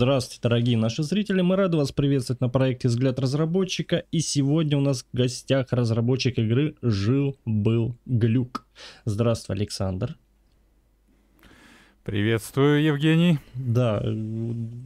Здравствуйте, дорогие наши зрители, мы рады вас приветствовать на проекте «Взгляд разработчика». И сегодня у нас в гостях разработчик игры «Жил-был глюк». Здравствуй, Александр. Приветствую, Евгений. Да,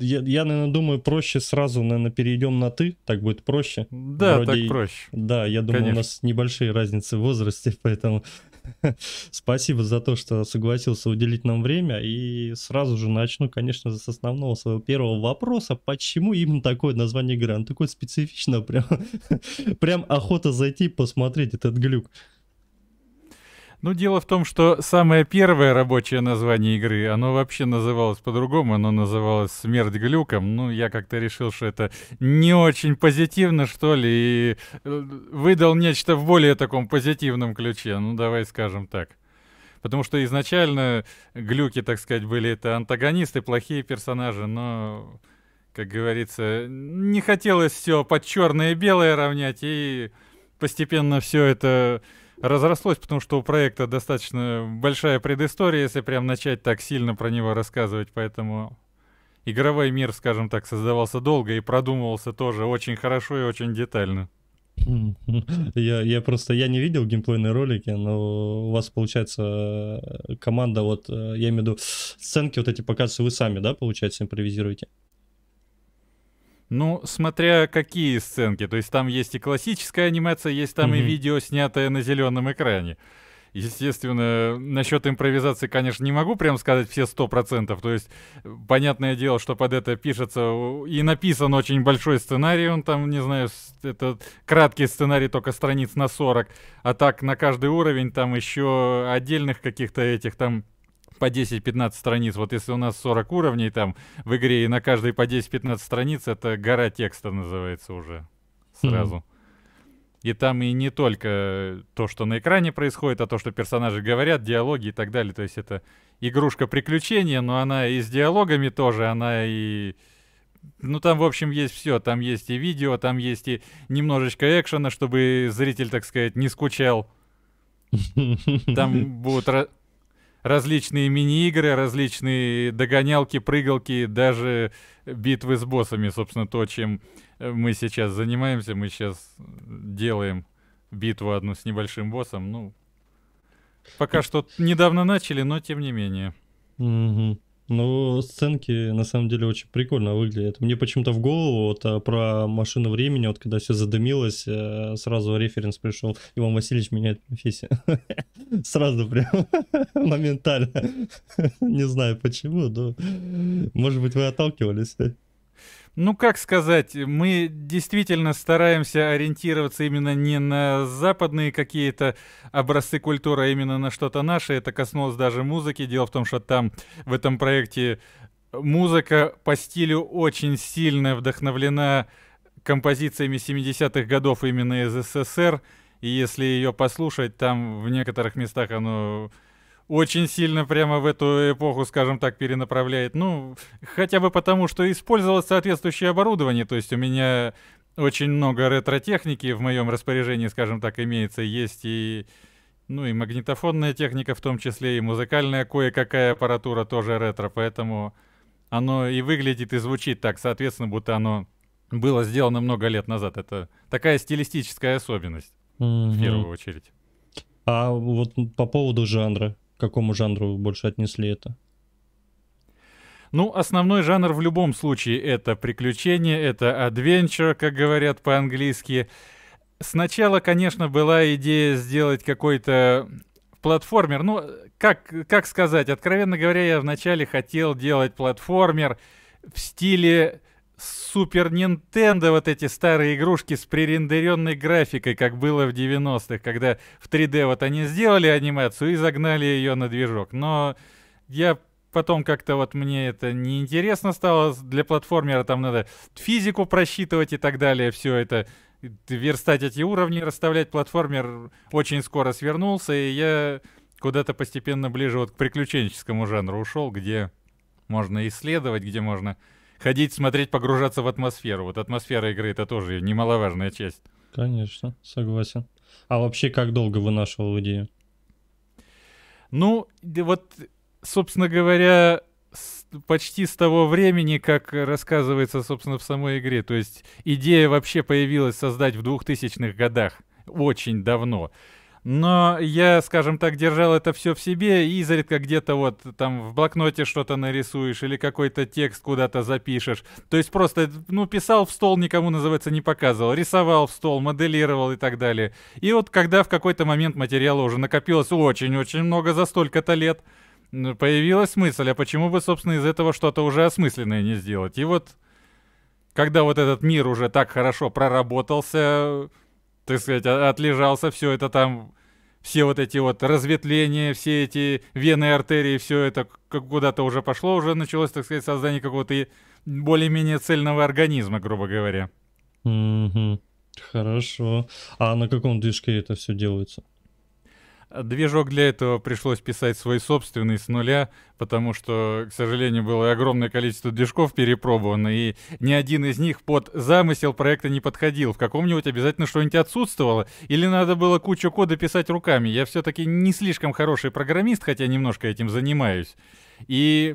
я, я, наверное, думаю, проще сразу, наверное, перейдем на «ты», так будет проще. Да, Вроде, так проще. Да, я думаю, Конечно. у нас небольшие разницы в возрасте, поэтому спасибо за то, что согласился уделить нам время. И сразу же начну, конечно с основного своего первого вопроса. Почему именно такое название игры? Оно такое специфичное, прям, прям охота зайти посмотреть этот глюк. Ну, дело в том, что самое первое рабочее название игры, оно вообще называлось по-другому, оно называлось «Смерть глюком». Ну, я как-то решил, что это не очень позитивно, что ли, и э, выдал нечто в более таком позитивном ключе, ну, давай скажем так. Потому что изначально глюки, так сказать, были это антагонисты, плохие персонажи, но, как говорится, не хотелось все под черное и белое равнять, и постепенно все это разрослось, потому что у проекта достаточно большая предыстория, если прям начать так сильно про него рассказывать, поэтому игровой мир, скажем так, создавался долго и продумывался тоже очень хорошо и очень детально. Я, я просто, я не видел геймплейные ролики, но у вас, получается, команда, вот, э, я имею в виду, сценки вот эти показываются вы сами, да, получается, импровизируете? Ну, смотря какие сценки. То есть там есть и классическая анимация, есть там mm-hmm. и видео, снятое на зеленом экране. Естественно, насчет импровизации, конечно, не могу прям сказать все сто процентов. То есть, понятное дело, что под это пишется и написан очень большой сценарий. Он там, не знаю, это краткий сценарий, только страниц на 40. А так на каждый уровень там еще отдельных каких-то этих там по 10-15 страниц. Вот если у нас 40 уровней там в игре, и на каждой по 10-15 страниц, это гора текста называется уже сразу. Mm. И там и не только то, что на экране происходит, а то, что персонажи говорят, диалоги и так далее. То есть это игрушка приключения, но она и с диалогами тоже, она и... Ну, там, в общем, есть все. Там есть и видео, там есть и немножечко экшена, чтобы зритель, так сказать, не скучал. Там будут различные мини-игры, различные догонялки, прыгалки, даже битвы с боссами, собственно, то, чем э, мы сейчас занимаемся. Мы сейчас делаем битву одну с небольшим боссом. Ну, пока что недавно начали, но тем не менее. Угу. Ну, сценки на самом деле очень прикольно выглядят. Мне почему-то в голову вот а, про машину времени, вот когда все задымилось, э, сразу референс пришел. Иван Васильевич меняет профессию. Сразу прям моментально. Не знаю почему, но может быть вы отталкивались. Ну, как сказать, мы действительно стараемся ориентироваться именно не на западные какие-то образцы культуры, а именно на что-то наше. Это коснулось даже музыки. Дело в том, что там в этом проекте музыка по стилю очень сильно вдохновлена композициями 70-х годов именно из СССР. И если ее послушать, там в некоторых местах оно очень сильно прямо в эту эпоху, скажем так, перенаправляет. Ну, хотя бы потому, что использовалось соответствующее оборудование. То есть у меня очень много ретро-техники в моем распоряжении, скажем так, имеется. Есть и, ну, и магнитофонная техника в том числе, и музыкальная кое-какая аппаратура тоже ретро. Поэтому оно и выглядит, и звучит так, соответственно, будто оно было сделано много лет назад. Это такая стилистическая особенность, mm-hmm. в первую очередь. А вот по поводу жанра, к какому жанру больше отнесли это? Ну, основной жанр в любом случае это приключение, это adventure, как говорят по-английски. Сначала, конечно, была идея сделать какой-то платформер. Ну, как, как сказать, откровенно говоря, я вначале хотел делать платформер в стиле Супер Нинтендо, вот эти старые игрушки с пререндеренной графикой, как было в 90-х, когда в 3D вот они сделали анимацию и загнали ее на движок. Но я потом как-то вот мне это неинтересно стало. Для платформера там надо физику просчитывать и так далее. Все это верстать эти уровни, расставлять платформер очень скоро свернулся, и я куда-то постепенно ближе вот к приключенческому жанру ушел, где можно исследовать, где можно ходить, смотреть, погружаться в атмосферу. Вот атмосфера игры это тоже немаловажная часть. Конечно, согласен. А вообще, как долго вынашивал идею? Ну, вот, собственно говоря, почти с того времени, как рассказывается, собственно, в самой игре. То есть идея вообще появилась создать в 2000-х годах, очень давно. Но я, скажем так, держал это все в себе, и изредка где-то вот там в блокноте что-то нарисуешь или какой-то текст куда-то запишешь. То есть просто, ну, писал в стол, никому, называется, не показывал, рисовал в стол, моделировал и так далее. И вот когда в какой-то момент материала уже накопилось очень-очень много за столько-то лет, появилась мысль, а почему бы, собственно, из этого что-то уже осмысленное не сделать? И вот когда вот этот мир уже так хорошо проработался, так сказать, отлежался, все это там, все вот эти вот разветвления, все эти вены, артерии, все это как куда-то уже пошло, уже началось, так сказать, создание какого-то более-менее цельного организма, грубо говоря. Угу. Хорошо. А на каком движке это все делается? Движок для этого пришлось писать свой собственный с нуля, потому что, к сожалению, было огромное количество движков перепробовано, и ни один из них под замысел проекта не подходил. В каком-нибудь обязательно что-нибудь отсутствовало, или надо было кучу кода писать руками. Я все-таки не слишком хороший программист, хотя немножко этим занимаюсь. И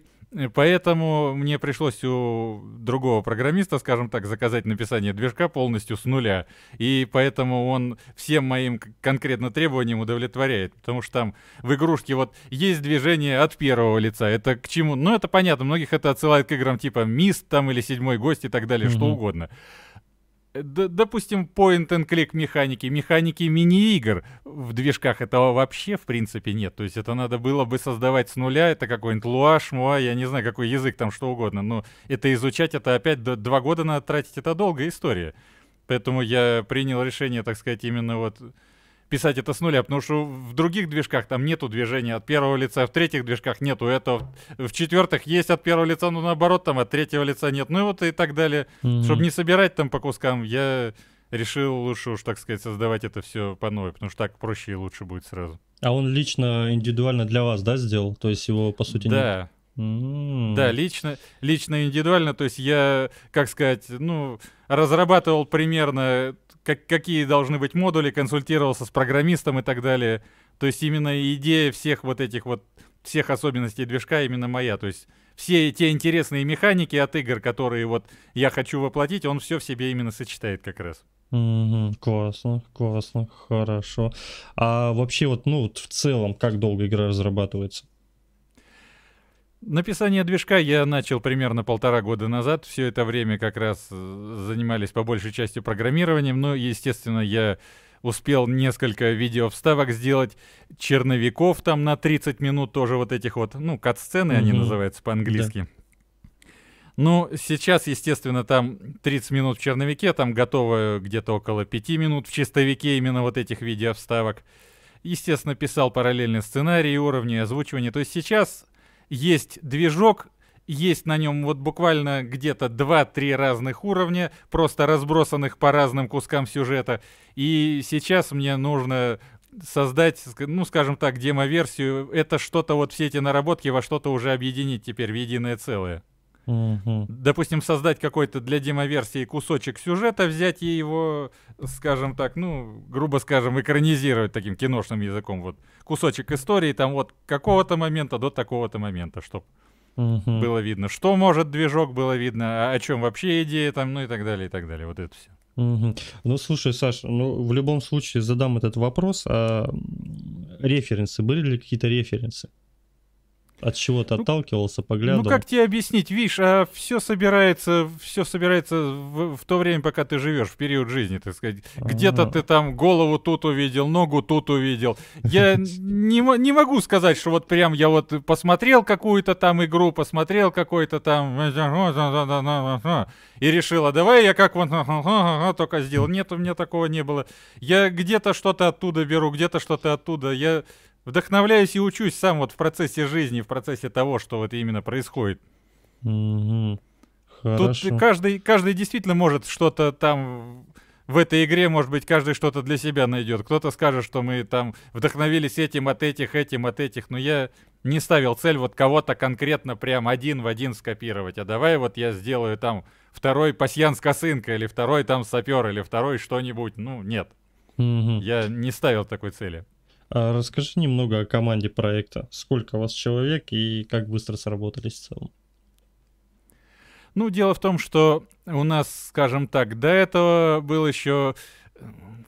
поэтому мне пришлось у другого программиста, скажем так, заказать написание движка полностью с нуля. И поэтому он всем моим конкретно требованиям удовлетворяет. Потому что там в игрушке вот есть движение от первого лица. Это к чему? Ну, это понятно. Многих это отсылает к играм типа Мист там или Седьмой гость и так далее, mm-hmm. что угодно. Допустим, point-and-click механики, механики мини-игр в движках этого вообще, в принципе, нет. То есть это надо было бы создавать с нуля, это какой-нибудь луаш, муа, я не знаю, какой язык там, что угодно. Но это изучать, это опять два года надо тратить, это долгая история. Поэтому я принял решение, так сказать, именно вот писать это с нуля, потому что в других движках там нету движения от первого лица, в третьих движках нету этого, в четвертых есть от первого лица, но наоборот там от третьего лица нет, ну и вот и так далее. Mm-hmm. Чтобы не собирать там по кускам, я решил лучше уж, так сказать, создавать это все по новой, потому что так проще и лучше будет сразу. А он лично, индивидуально для вас, да, сделал? То есть его, по сути, да. нет? Mm. Да, лично, лично индивидуально, то есть я, как сказать, ну, разрабатывал примерно как, какие должны быть модули, консультировался с программистом и так далее. То есть именно идея всех вот этих вот, всех особенностей движка именно моя. То есть все те интересные механики от игр, которые вот я хочу воплотить, он все в себе именно сочетает как раз. Угу, классно, классно, хорошо. А вообще вот, ну, вот в целом, как долго игра разрабатывается? Написание движка я начал примерно полтора года назад. Все это время как раз э, занимались по большей части программированием. Но, естественно, я успел несколько видео вставок сделать, черновиков там на 30 минут тоже вот этих вот, ну, кат-сцены угу. они называются по-английски. Да. Ну, сейчас, естественно, там 30 минут в черновике, там готово где-то около 5 минут в чистовике именно вот этих видео вставок. Естественно, писал параллельно сценарии, уровни, озвучивания. То есть сейчас есть движок, есть на нем вот буквально где-то 2-3 разных уровня, просто разбросанных по разным кускам сюжета. И сейчас мне нужно создать, ну, скажем так, демо-версию. Это что-то, вот все эти наработки во что-то уже объединить теперь в единое целое. Угу. Допустим, создать какой-то для демо-версии кусочек сюжета, взять и его, скажем так, ну, грубо скажем, экранизировать таким киношным языком. Вот кусочек истории там вот какого-то момента до такого-то момента, чтобы угу. было видно, что может движок, было видно, а о чем вообще идея там, ну и так далее, и так далее. Вот это все. Угу. Ну, слушай, Саш, ну, в любом случае задам этот вопрос. А референсы, были ли какие-то референсы? От чего-то ну, отталкивался, поглядывал. Ну как тебе объяснить, видишь, а все собирается, все собирается в, в то время, пока ты живешь, в период жизни, так сказать. Где-то ты там голову тут увидел, ногу тут увидел. Я не, не могу сказать, что вот прям я вот посмотрел какую-то там игру, посмотрел какой-то там и решила, давай я как вот только сделал. Нет, у меня такого не было. Я где-то что-то оттуда беру, где-то что-то оттуда. Я вдохновляюсь и учусь сам вот в процессе жизни, в процессе того, что вот именно происходит. Угу. Хорошо. Тут каждый, каждый действительно может что-то там в этой игре, может быть, каждый что-то для себя найдет. Кто-то скажет, что мы там вдохновились этим от этих, этим от этих, но я не ставил цель вот кого-то конкретно прям один в один скопировать. А давай вот я сделаю там второй пасьян с косынкой, или второй там сапер, или второй что-нибудь. Ну, нет. Угу. Я не ставил такой цели. А расскажи немного о команде проекта. Сколько у вас человек и как быстро сработались в целом? Ну, дело в том, что у нас, скажем так, до этого был еще,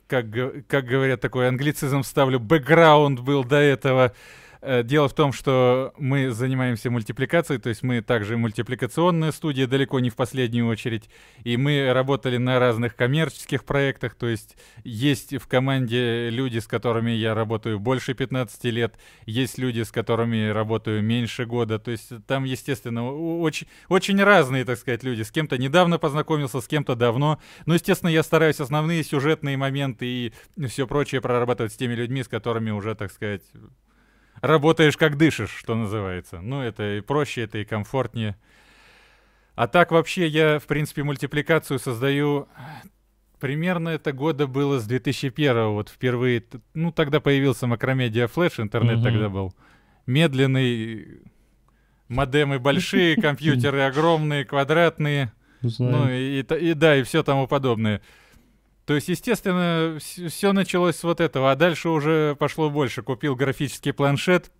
как, как говорят, такой англицизм вставлю, бэкграунд был до этого Э, дело в том, что мы занимаемся мультипликацией, то есть мы также мультипликационная студия, далеко не в последнюю очередь, и мы работали на разных коммерческих проектах, то есть есть в команде люди, с которыми я работаю больше 15 лет, есть люди, с которыми работаю меньше года, то есть там, естественно, очень, очень разные, так сказать, люди. С кем-то недавно познакомился, с кем-то давно, но, естественно, я стараюсь основные сюжетные моменты и все прочее прорабатывать с теми людьми, с которыми уже, так сказать, работаешь как дышишь, что называется. Ну, это и проще, это и комфортнее. А так вообще я, в принципе, мультипликацию создаю примерно это года было с 2001 вот впервые. Ну, тогда появился Макромедиа Флэш, интернет угу. тогда был. Медленный, модемы большие, компьютеры огромные, квадратные. Ну, и, и да, и все тому подобное. То есть, естественно, все началось с вот этого, а дальше уже пошло больше. Купил графический планшет,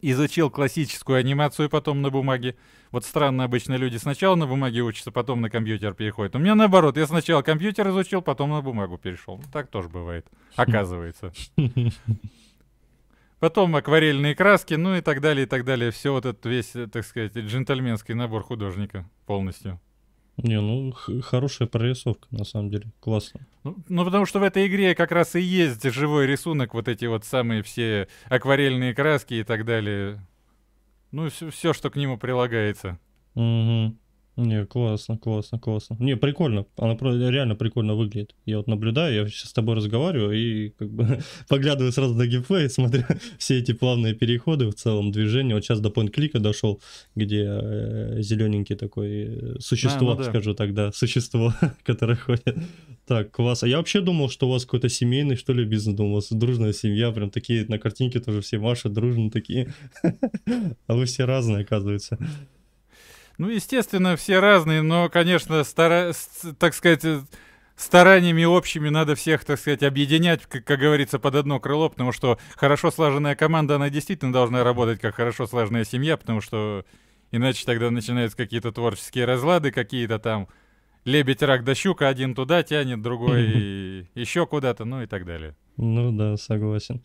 изучил классическую анимацию потом на бумаге. Вот странно, обычно люди сначала на бумаге учатся, потом на компьютер переходят. У меня наоборот, я сначала компьютер изучил, потом на бумагу перешел. Ну, так тоже бывает, оказывается. Потом акварельные краски, ну и так далее, и так далее. Все вот этот весь, так сказать, джентльменский набор художника полностью. Не, ну хорошая прорисовка, на самом деле. Классно. Ну, ну, потому что в этой игре как раз и есть живой рисунок, вот эти вот самые все акварельные краски и так далее. Ну, все, все что к нему прилагается. Угу. Не, классно, классно, классно. Не, прикольно. Она реально прикольно выглядит. Я вот наблюдаю, я сейчас с тобой разговариваю и как бы поглядываю сразу на геймплей, смотрю все эти плавные переходы в целом движения. Вот сейчас до point-клика дошел, где э, зелененький такой э, существо, а, ну да. скажу так, да, существо, которое ходит. Так, класс. А я вообще думал, что у вас какой-то семейный, что ли, бизнес. Думал, у вас дружная семья, прям такие на картинке тоже все Маша дружно такие. А вы все разные, оказывается. Ну, естественно, все разные, но, конечно, стара... так сказать, э, стараниями общими надо всех, так сказать, объединять, как, как говорится, под одно крыло, потому что хорошо слаженная команда, она действительно должна работать как хорошо слаженная семья, потому что иначе тогда начинаются какие-то творческие разлады, какие-то там лебедь, рак да щука, один туда тянет, другой еще куда-то, ну и так далее. Ну да, согласен.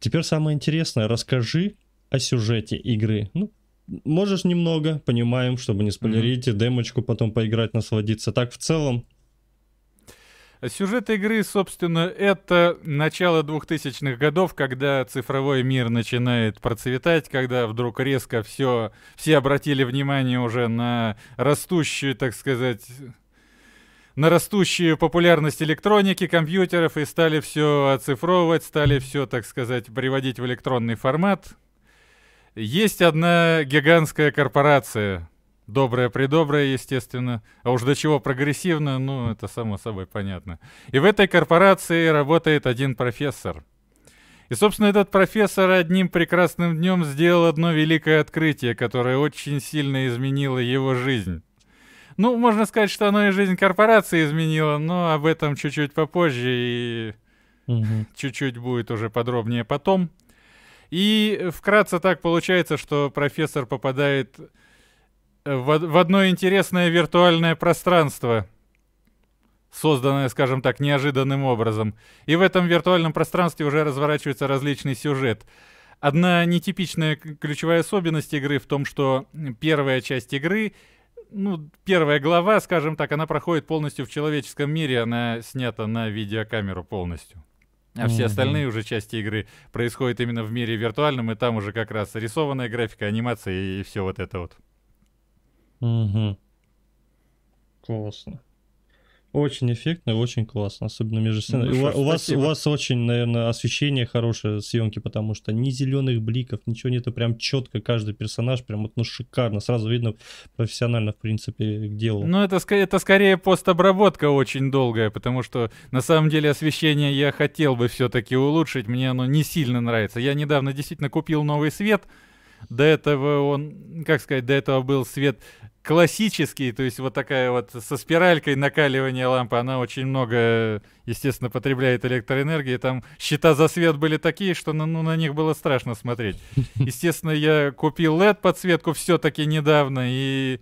Теперь самое интересное, расскажи о сюжете игры. Ну, Можешь немного, понимаем, чтобы не спойлерить, mm-hmm. демочку потом поиграть, насладиться. Так в целом. Сюжет игры, собственно, это начало 2000-х годов, когда цифровой мир начинает процветать, когда вдруг резко все, все обратили внимание уже на растущую, так сказать, на растущую популярность электроники, компьютеров и стали все оцифровывать, стали все, так сказать, приводить в электронный формат. Есть одна гигантская корпорация, добрая-предобрая, естественно, а уж до чего прогрессивно, ну, это само собой понятно. И в этой корпорации работает один профессор. И, собственно, этот профессор одним прекрасным днем сделал одно великое открытие, которое очень сильно изменило его жизнь. Ну, можно сказать, что оно и жизнь корпорации изменило, но об этом чуть-чуть попозже и угу. чуть-чуть будет уже подробнее потом. И вкратце так получается, что профессор попадает в, в одно интересное виртуальное пространство, созданное, скажем так, неожиданным образом. И в этом виртуальном пространстве уже разворачивается различный сюжет. Одна нетипичная ключевая особенность игры в том, что первая часть игры, ну, первая глава, скажем так, она проходит полностью в человеческом мире, она снята на видеокамеру полностью. А все остальные уже части игры происходят именно в мире виртуальном, и там уже как раз рисованная графика, анимация и, и все вот это вот. Угу. Классно. Очень эффектно, очень классно, особенно между сценами. Ну, у, у, вас, у вас очень, наверное, освещение хорошее съемки, потому что ни зеленых бликов, ничего нету, прям четко каждый персонаж, прям вот, ну, шикарно, сразу видно профессионально, в принципе, к делу. Ну, это, это скорее постобработка очень долгая, потому что, на самом деле, освещение я хотел бы все-таки улучшить, мне оно не сильно нравится. Я недавно действительно купил новый свет, до этого он, как сказать, до этого был свет классический, то есть вот такая вот со спиралькой накаливания лампы, она очень много, естественно, потребляет электроэнергии. Там счета за свет были такие, что ну, ну на них было страшно смотреть. Естественно, я купил LED подсветку все-таки недавно, и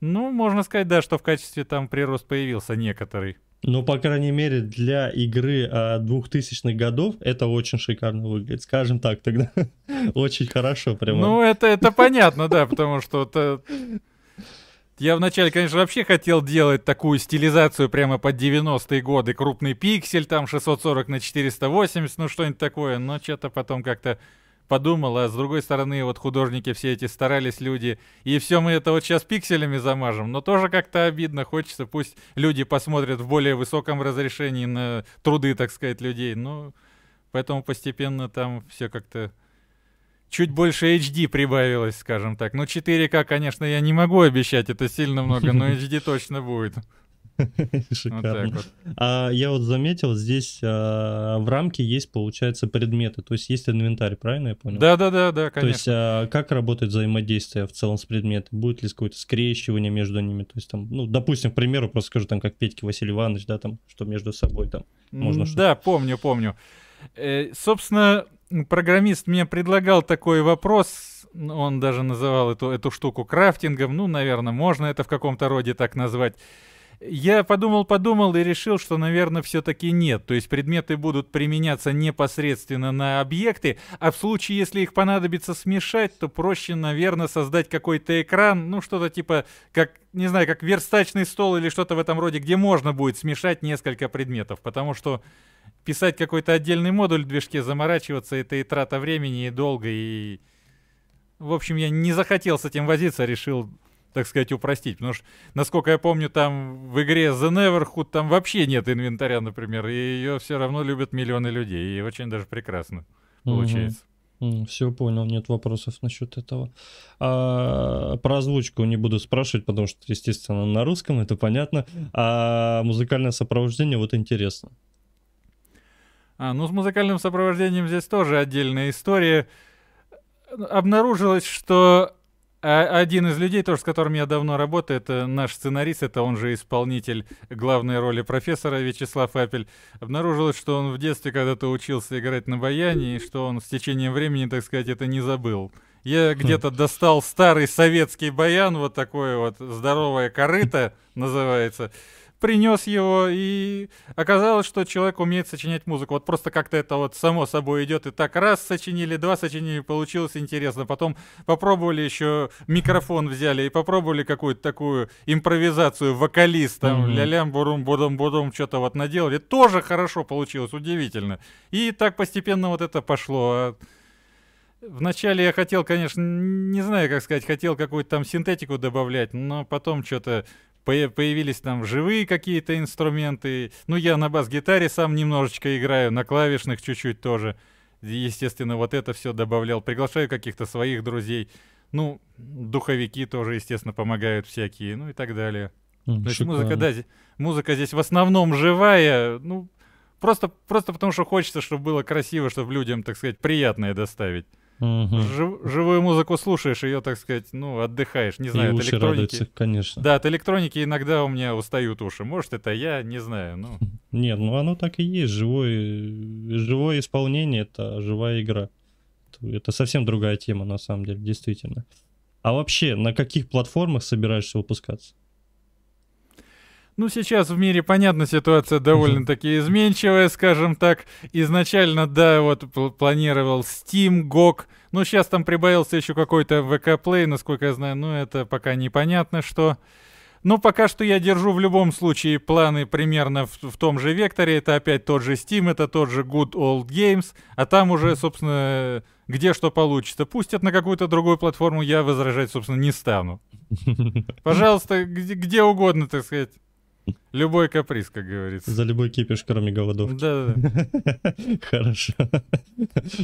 Ну, можно сказать, да, что в качестве там прирост появился некоторый. Ну, по крайней мере, для игры а, 2000-х годов это очень шикарно выглядит. Скажем так, тогда очень хорошо прямо. Ну, это, это понятно, да, потому что это... Я вначале, конечно, вообще хотел делать такую стилизацию прямо под 90-е годы. Крупный пиксель, там 640 на 480, ну что-нибудь такое. Но что-то потом как-то подумал, а с другой стороны, вот художники все эти старались люди, и все мы это вот сейчас пикселями замажем, но тоже как-то обидно, хочется, пусть люди посмотрят в более высоком разрешении на труды, так сказать, людей, ну, поэтому постепенно там все как-то чуть больше HD прибавилось, скажем так. Ну, 4К, конечно, я не могу обещать, это сильно много, но HD точно будет. Шикарно. Вот а я вот заметил, здесь а, в рамке есть, получается, предметы, то есть есть инвентарь, правильно я понял? Да, да, да, да, конечно. То есть а, как работает взаимодействие в целом с предметами? Будет ли какое-то скрещивание между ними? То есть там, ну, допустим, к примеру, просто скажу, там, как Петьки Василий Иванович, да, там, что между собой там можно Да, помню, помню. Э, собственно, программист мне предлагал такой вопрос, он даже называл эту, эту штуку крафтингом, ну, наверное, можно это в каком-то роде так назвать. Я подумал-подумал и решил, что, наверное, все-таки нет. То есть предметы будут применяться непосредственно на объекты, а в случае, если их понадобится смешать, то проще, наверное, создать какой-то экран, ну что-то типа, как, не знаю, как верстачный стол или что-то в этом роде, где можно будет смешать несколько предметов, потому что писать какой-то отдельный модуль в движке, заморачиваться, это и трата времени, и долго, и... В общем, я не захотел с этим возиться, решил так сказать, упростить. Потому что, насколько я помню, там в игре The Neverhood там вообще нет инвентаря, например, и ее все равно любят миллионы людей, и очень даже прекрасно получается. Все понял, нет вопросов насчет этого. А, про озвучку не буду спрашивать, потому что, естественно, на русском, это понятно. А музыкальное сопровождение вот интересно. А, ну с музыкальным сопровождением здесь тоже отдельная история. Обнаружилось, что а один из людей, тоже с которым я давно работаю, это наш сценарист, это он же исполнитель главной роли профессора Вячеслав Апель. Обнаружилось, что он в детстве когда-то учился играть на баяне, и что он с течением времени, так сказать, это не забыл. Я хм. где-то достал старый советский баян, вот такое вот здоровое корыто называется принес его, и оказалось, что человек умеет сочинять музыку. Вот просто как-то это вот само собой идет, и так раз сочинили, два сочинили, получилось интересно. Потом попробовали еще микрофон взяли и попробовали какую-то такую импровизацию, вокалист, там, mm-hmm. ля-лям, бурум, будум, будум, что-то вот наделали. Тоже хорошо получилось, удивительно. И так постепенно вот это пошло. А Вначале я хотел, конечно, не знаю, как сказать, хотел какую-то там синтетику добавлять, но потом что-то появились там живые какие-то инструменты. Ну, я на бас-гитаре сам немножечко играю, на клавишных чуть-чуть тоже. Естественно, вот это все добавлял. Приглашаю каких-то своих друзей. Ну, духовики тоже, естественно, помогают всякие, ну и так далее. Mm, То есть музыка, да, музыка здесь в основном живая, ну, просто, просто потому что хочется, чтобы было красиво, чтобы людям, так сказать, приятное доставить. Угу. Жив, живую музыку слушаешь, ее, так сказать, ну, отдыхаешь. Не знаю, И от электроники. Радуются, конечно. Да, от электроники иногда у меня устают уши. Может, это я, не знаю. Ну. Нет, ну оно так и есть. Живое, живое исполнение это живая игра. Это совсем другая тема, на самом деле, действительно. А вообще, на каких платформах собираешься выпускаться? Ну, сейчас в мире, понятно, ситуация довольно-таки изменчивая, скажем так. Изначально, да, вот планировал Steam, GOG, но сейчас там прибавился еще какой-то VK Play, насколько я знаю, ну, это пока непонятно что. Но пока что я держу в любом случае планы примерно в, в том же векторе. Это опять тот же Steam, это тот же Good Old Games, а там уже, собственно, где что получится. Пустят на какую-то другую платформу, я возражать, собственно, не стану. Пожалуйста, где, где угодно, так сказать. Любой каприз, как говорится. За любой кипиш, кроме голодовки. Да, да. Хорошо.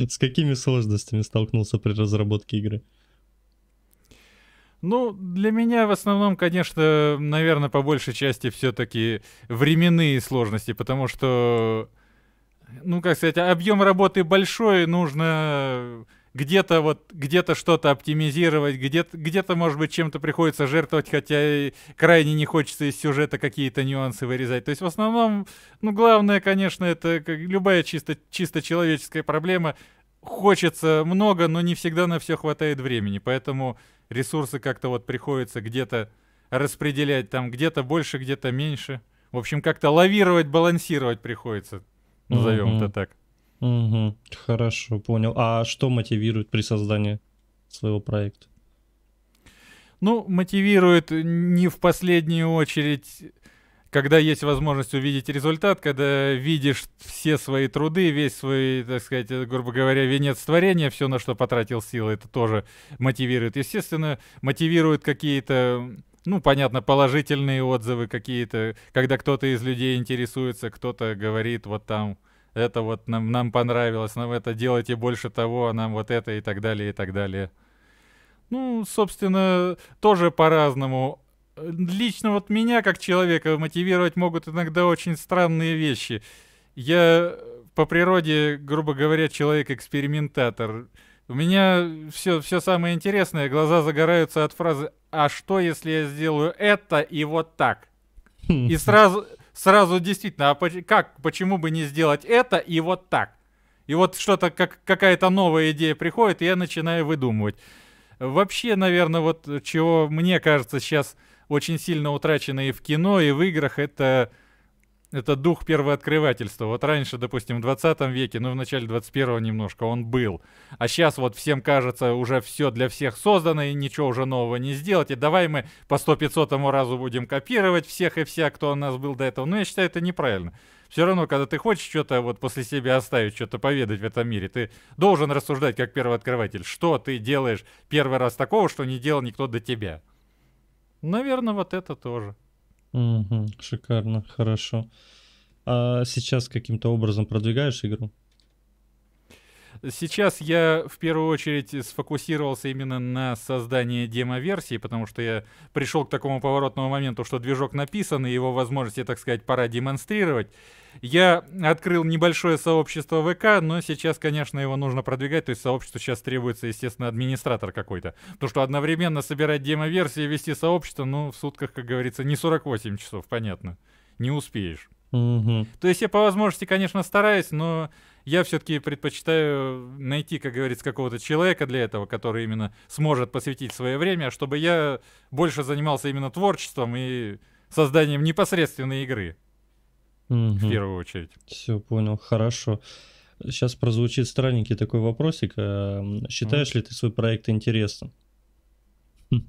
С какими сложностями столкнулся при разработке игры? Ну, для меня в основном, конечно, наверное, по большей части все-таки временные сложности, потому что, ну, как сказать, объем работы большой, нужно где-то вот где-то что-то оптимизировать, где-то, где-то может быть чем-то приходится жертвовать, хотя и крайне не хочется из сюжета какие-то нюансы вырезать. То есть в основном, ну главное, конечно, это как любая чисто, чисто человеческая проблема. Хочется много, но не всегда на все хватает времени, поэтому ресурсы как-то вот приходится где-то распределять там где-то больше, где-то меньше. В общем, как-то лавировать, балансировать приходится, назовем Мгм. это так. Мгм. Хорошо, понял. А что мотивирует при создании своего проекта? Ну, мотивирует не в последнюю очередь, когда есть возможность увидеть результат, когда видишь все свои труды, весь свой, так сказать, грубо говоря, венец творения, все, на что потратил силы, это тоже мотивирует. Естественно, мотивирует какие-то, ну, понятно, положительные отзывы какие-то, когда кто-то из людей интересуется, кто-то говорит, вот там, это вот нам, нам понравилось, нам это делайте больше того, а нам вот это и так далее, и так далее. Ну, собственно, тоже по-разному. Лично вот меня, как человека, мотивировать могут иногда очень странные вещи. Я по природе, грубо говоря, человек-экспериментатор. У меня все, все самое интересное, глаза загораются от фразы «А что, если я сделаю это и вот так?» И сразу, сразу действительно, а как, почему бы не сделать это и вот так? И вот что-то, как, какая-то новая идея приходит, и я начинаю выдумывать. Вообще, наверное, вот чего мне кажется сейчас очень сильно утрачено и в кино, и в играх, это, это дух первооткрывательства. Вот раньше, допустим, в 20 веке, ну, в начале 21-го немножко он был. А сейчас вот всем кажется, уже все для всех создано, и ничего уже нового не сделать. И давай мы по 100-500 разу будем копировать всех и вся, кто у нас был до этого. Но я считаю, это неправильно. Все равно, когда ты хочешь что-то вот после себя оставить, что-то поведать в этом мире, ты должен рассуждать как первооткрыватель. Что ты делаешь первый раз такого, что не делал никто до тебя? Наверное, вот это тоже. Мгм. Шикарно, хорошо. А сейчас каким-то образом продвигаешь игру? Сейчас я в первую очередь сфокусировался именно на создании демо-версии, потому что я пришел к такому поворотному моменту, что движок написан, и его возможности, так сказать, пора демонстрировать. Я открыл небольшое сообщество ВК, но сейчас, конечно, его нужно продвигать, то есть сообществу сейчас требуется, естественно, администратор какой-то. Потому что одновременно собирать демо-версии и вести сообщество, ну, в сутках, как говорится, не 48 часов, понятно. Не успеешь. Мгм. То есть я по возможности, конечно, стараюсь, но я все-таки предпочитаю найти, как говорится, какого-то человека для этого, который именно сможет посвятить свое время, чтобы я больше занимался именно творчеством и созданием непосредственной игры, в Мгм. первую очередь. Все, понял, хорошо. Сейчас прозвучит странненький такой вопросик. а, м, Считаешь ли ты свой проект интересным? Ну,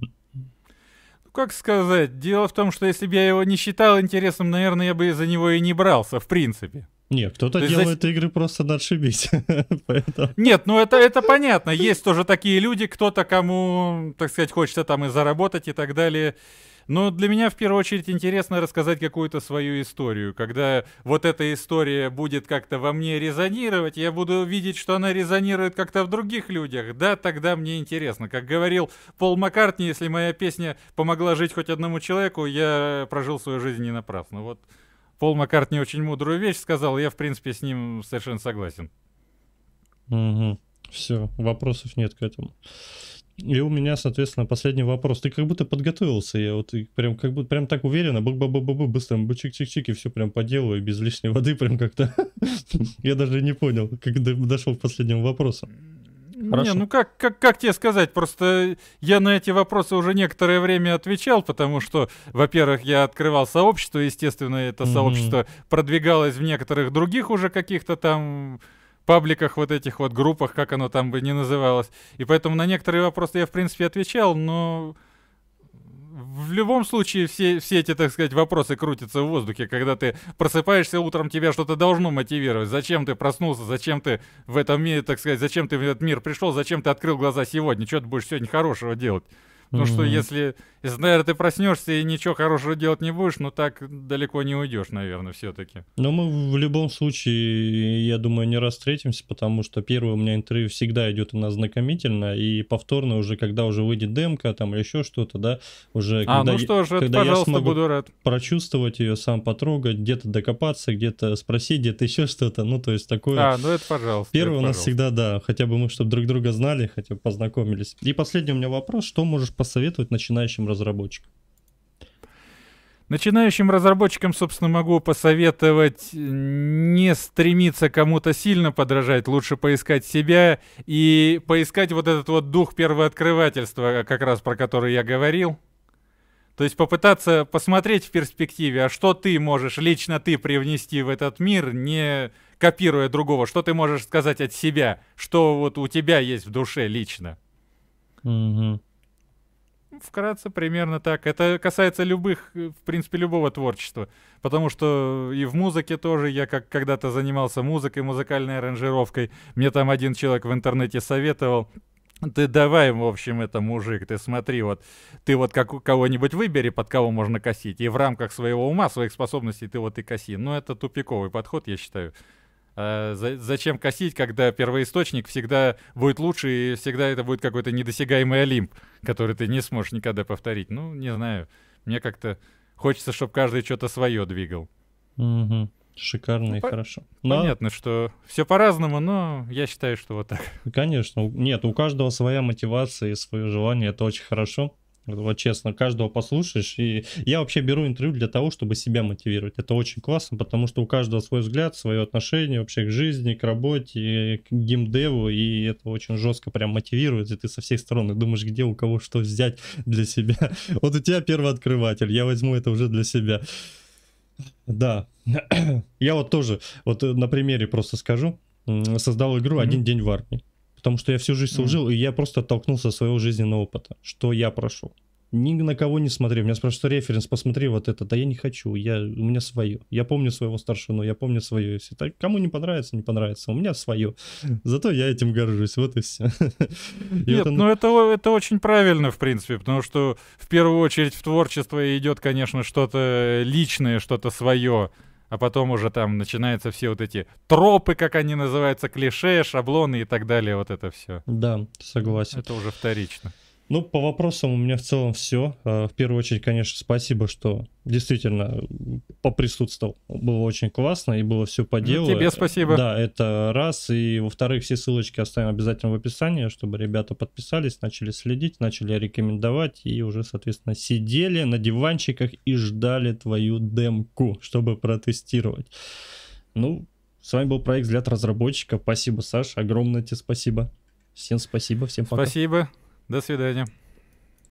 как сказать, дело в том, что если бы я его не считал интересным, наверное, я бы за него и не брался, в принципе. Нет, кто-то То делает игры просто на отшибись. Поэтому... Нет, ну это, это понятно. Есть тоже такие люди, кто-то кому, так сказать, хочется там и заработать и так далее. Но для меня в первую очередь интересно рассказать какую-то свою историю. Когда вот эта история будет как-то во мне резонировать, я буду видеть, что она резонирует как-то в других людях. Да, тогда мне интересно. Как говорил Пол Маккартни, если моя песня помогла жить хоть одному человеку, я прожил свою жизнь не напрасно. Вот Пол Маккартни очень мудрую вещь сказал, я, в принципе, с ним совершенно согласен. Все, вопросов нет к этому. И у меня, соответственно, последний вопрос. Ты как будто подготовился, я вот прям как будто прям так уверенно, бу бу бу бу быстро чик-чик-чик, и все прям по делу, и без лишней воды прям как-то. Я даже не понял, как до- дошел к последнему вопросу. Хорошо. Не, ну как, как, как тебе сказать, просто я на эти вопросы уже некоторое время отвечал, потому что, во-первых, я открывал сообщество, естественно, это Мгм. сообщество продвигалось в некоторых других уже каких-то там пабликах, вот этих вот группах, как оно там бы не называлось. И поэтому на некоторые вопросы я, в принципе, отвечал, но в любом случае все, все эти, так сказать, вопросы крутятся в воздухе, когда ты просыпаешься утром, тебя что-то должно мотивировать. Зачем ты проснулся, зачем ты в этом мире, так сказать, зачем ты в этот мир пришел, зачем ты открыл глаза сегодня, что ты будешь сегодня хорошего делать. Ну что, если, если, наверное, ты проснешься и ничего хорошего делать не будешь, ну так далеко не уйдешь, наверное, все-таки. Но мы в любом случае, я думаю, не раз встретимся, потому что первое у меня интервью всегда идет у нас знакомительно, и повторно уже, когда уже выйдет демка там или еще что-то, да, уже А, когда ну я- что же, когда я пожалуйста, смогу буду рад. прочувствовать ее, сам потрогать, где-то докопаться, где-то спросить, где-то еще что-то, ну, то есть такое... А, ну это пожалуйста. Первое это у нас пожалуйста. всегда, да, хотя бы мы, чтобы друг друга знали, хотя бы познакомились. И последний у меня вопрос, что можешь посоветовать начинающим разработчикам? Начинающим разработчикам, собственно, могу посоветовать не стремиться кому-то сильно подражать, лучше поискать себя и поискать вот этот вот дух первооткрывательства, как раз про который я говорил. То есть попытаться посмотреть в перспективе, а что ты можешь лично ты привнести в этот мир, не копируя другого, что ты можешь сказать от себя, что вот у тебя есть в душе лично. Угу. Вкратце примерно так. Это касается любых, э, в принципе, любого творчества. Потому что и в музыке тоже я как когда-то занимался музыкой, музыкальной аранжировкой. Мне там один человек в интернете советовал. Ты давай, в общем, это мужик, ты смотри, вот ты вот как кого-нибудь выбери, под кого можно косить, и в рамках своего ума, своих способностей ты вот и коси. Но это тупиковый подход, я считаю. А за, зачем косить, когда первоисточник всегда будет лучше, и всегда это будет какой-то недосягаемый Олимп, который ты не сможешь никогда повторить? Ну, не знаю. Мне как-то хочется, чтобы каждый что-то свое двигал. Угу. Шикарно ну, и по- хорошо. Но... Понятно, что все по-разному, но я считаю, что вот так. Конечно. Нет, у каждого своя мотивация и свое желание. Это очень хорошо. Вот честно, каждого послушаешь. И я вообще беру интервью для того, чтобы себя мотивировать. Это очень классно, потому что у каждого свой взгляд, свое отношение вообще к жизни, к работе, к геймдеву, и это очень жестко прям мотивирует, и ты со всех сторон думаешь, где у кого что взять для себя. Вот у тебя первый открыватель, я возьму это уже для себя. Да, я вот тоже, вот на примере просто скажу, создал игру mm-hmm. «Один день в армии» потому что я всю жизнь служил, mm. и я просто оттолкнулся от своего жизненного опыта, что я прошел. Ни на кого не смотрел. Меня спрашивают, референс, посмотри вот это. Да я не хочу, я, у меня свое. Я помню своего старшину, я помню свое. Если так, кому не понравится, не понравится. У меня свое. Зато я этим горжусь, вот и все. Нет, ну это, это очень правильно, в принципе, потому что в первую очередь в творчество идет, конечно, что-то личное, что-то свое а потом уже там начинаются все вот эти тропы, как они называются, клише, шаблоны и так далее, вот это все. Да, согласен. Это уже вторично. Ну, по вопросам у меня в целом все. А, в первую очередь, конечно, спасибо, что действительно поприсутствовал. Было очень классно и было все по ну, делу. тебе спасибо. Да, это раз. И во-вторых, все ссылочки оставим обязательно в описании, чтобы ребята подписались, начали следить, начали рекомендовать и уже, соответственно, сидели на диванчиках и ждали твою демку, чтобы протестировать. Ну, с вами был проект «Взгляд разработчика». Спасибо, Саш, огромное тебе спасибо. Всем спасибо, всем пока. Спасибо. До свидания.